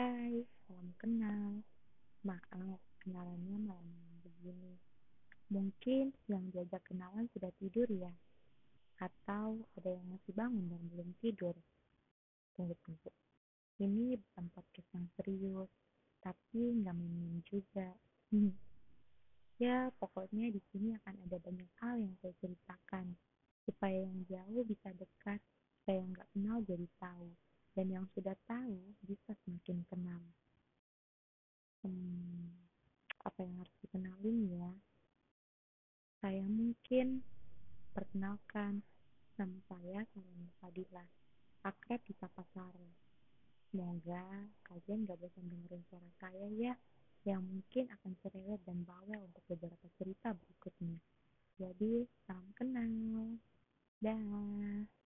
Hai, salam kenal. Maaf, kenalannya malam-malam begini. Mungkin yang diajak kenalan sudah tidur ya? Atau ada yang masih bangun dan belum tidur? Tunggu, tunggu. Ini bukan podcast yang serius, tapi nggak main-main juga. Hmm. Ya, pokoknya di sini akan ada banyak hal yang saya ceritakan, supaya yang jauh bisa dekat, supaya yang nggak kenal jadi tahu dan yang sudah tahu bisa semakin kenal. Hmm, apa yang harus dikenalin ya? Saya mungkin perkenalkan nama saya Salma Fadila, akrab di Sapa Sare. Semoga kalian gak bosan dengerin suara saya ya, yang mungkin akan cerewet dan bawel untuk beberapa cerita berikutnya. Jadi, salam kenal. Dah.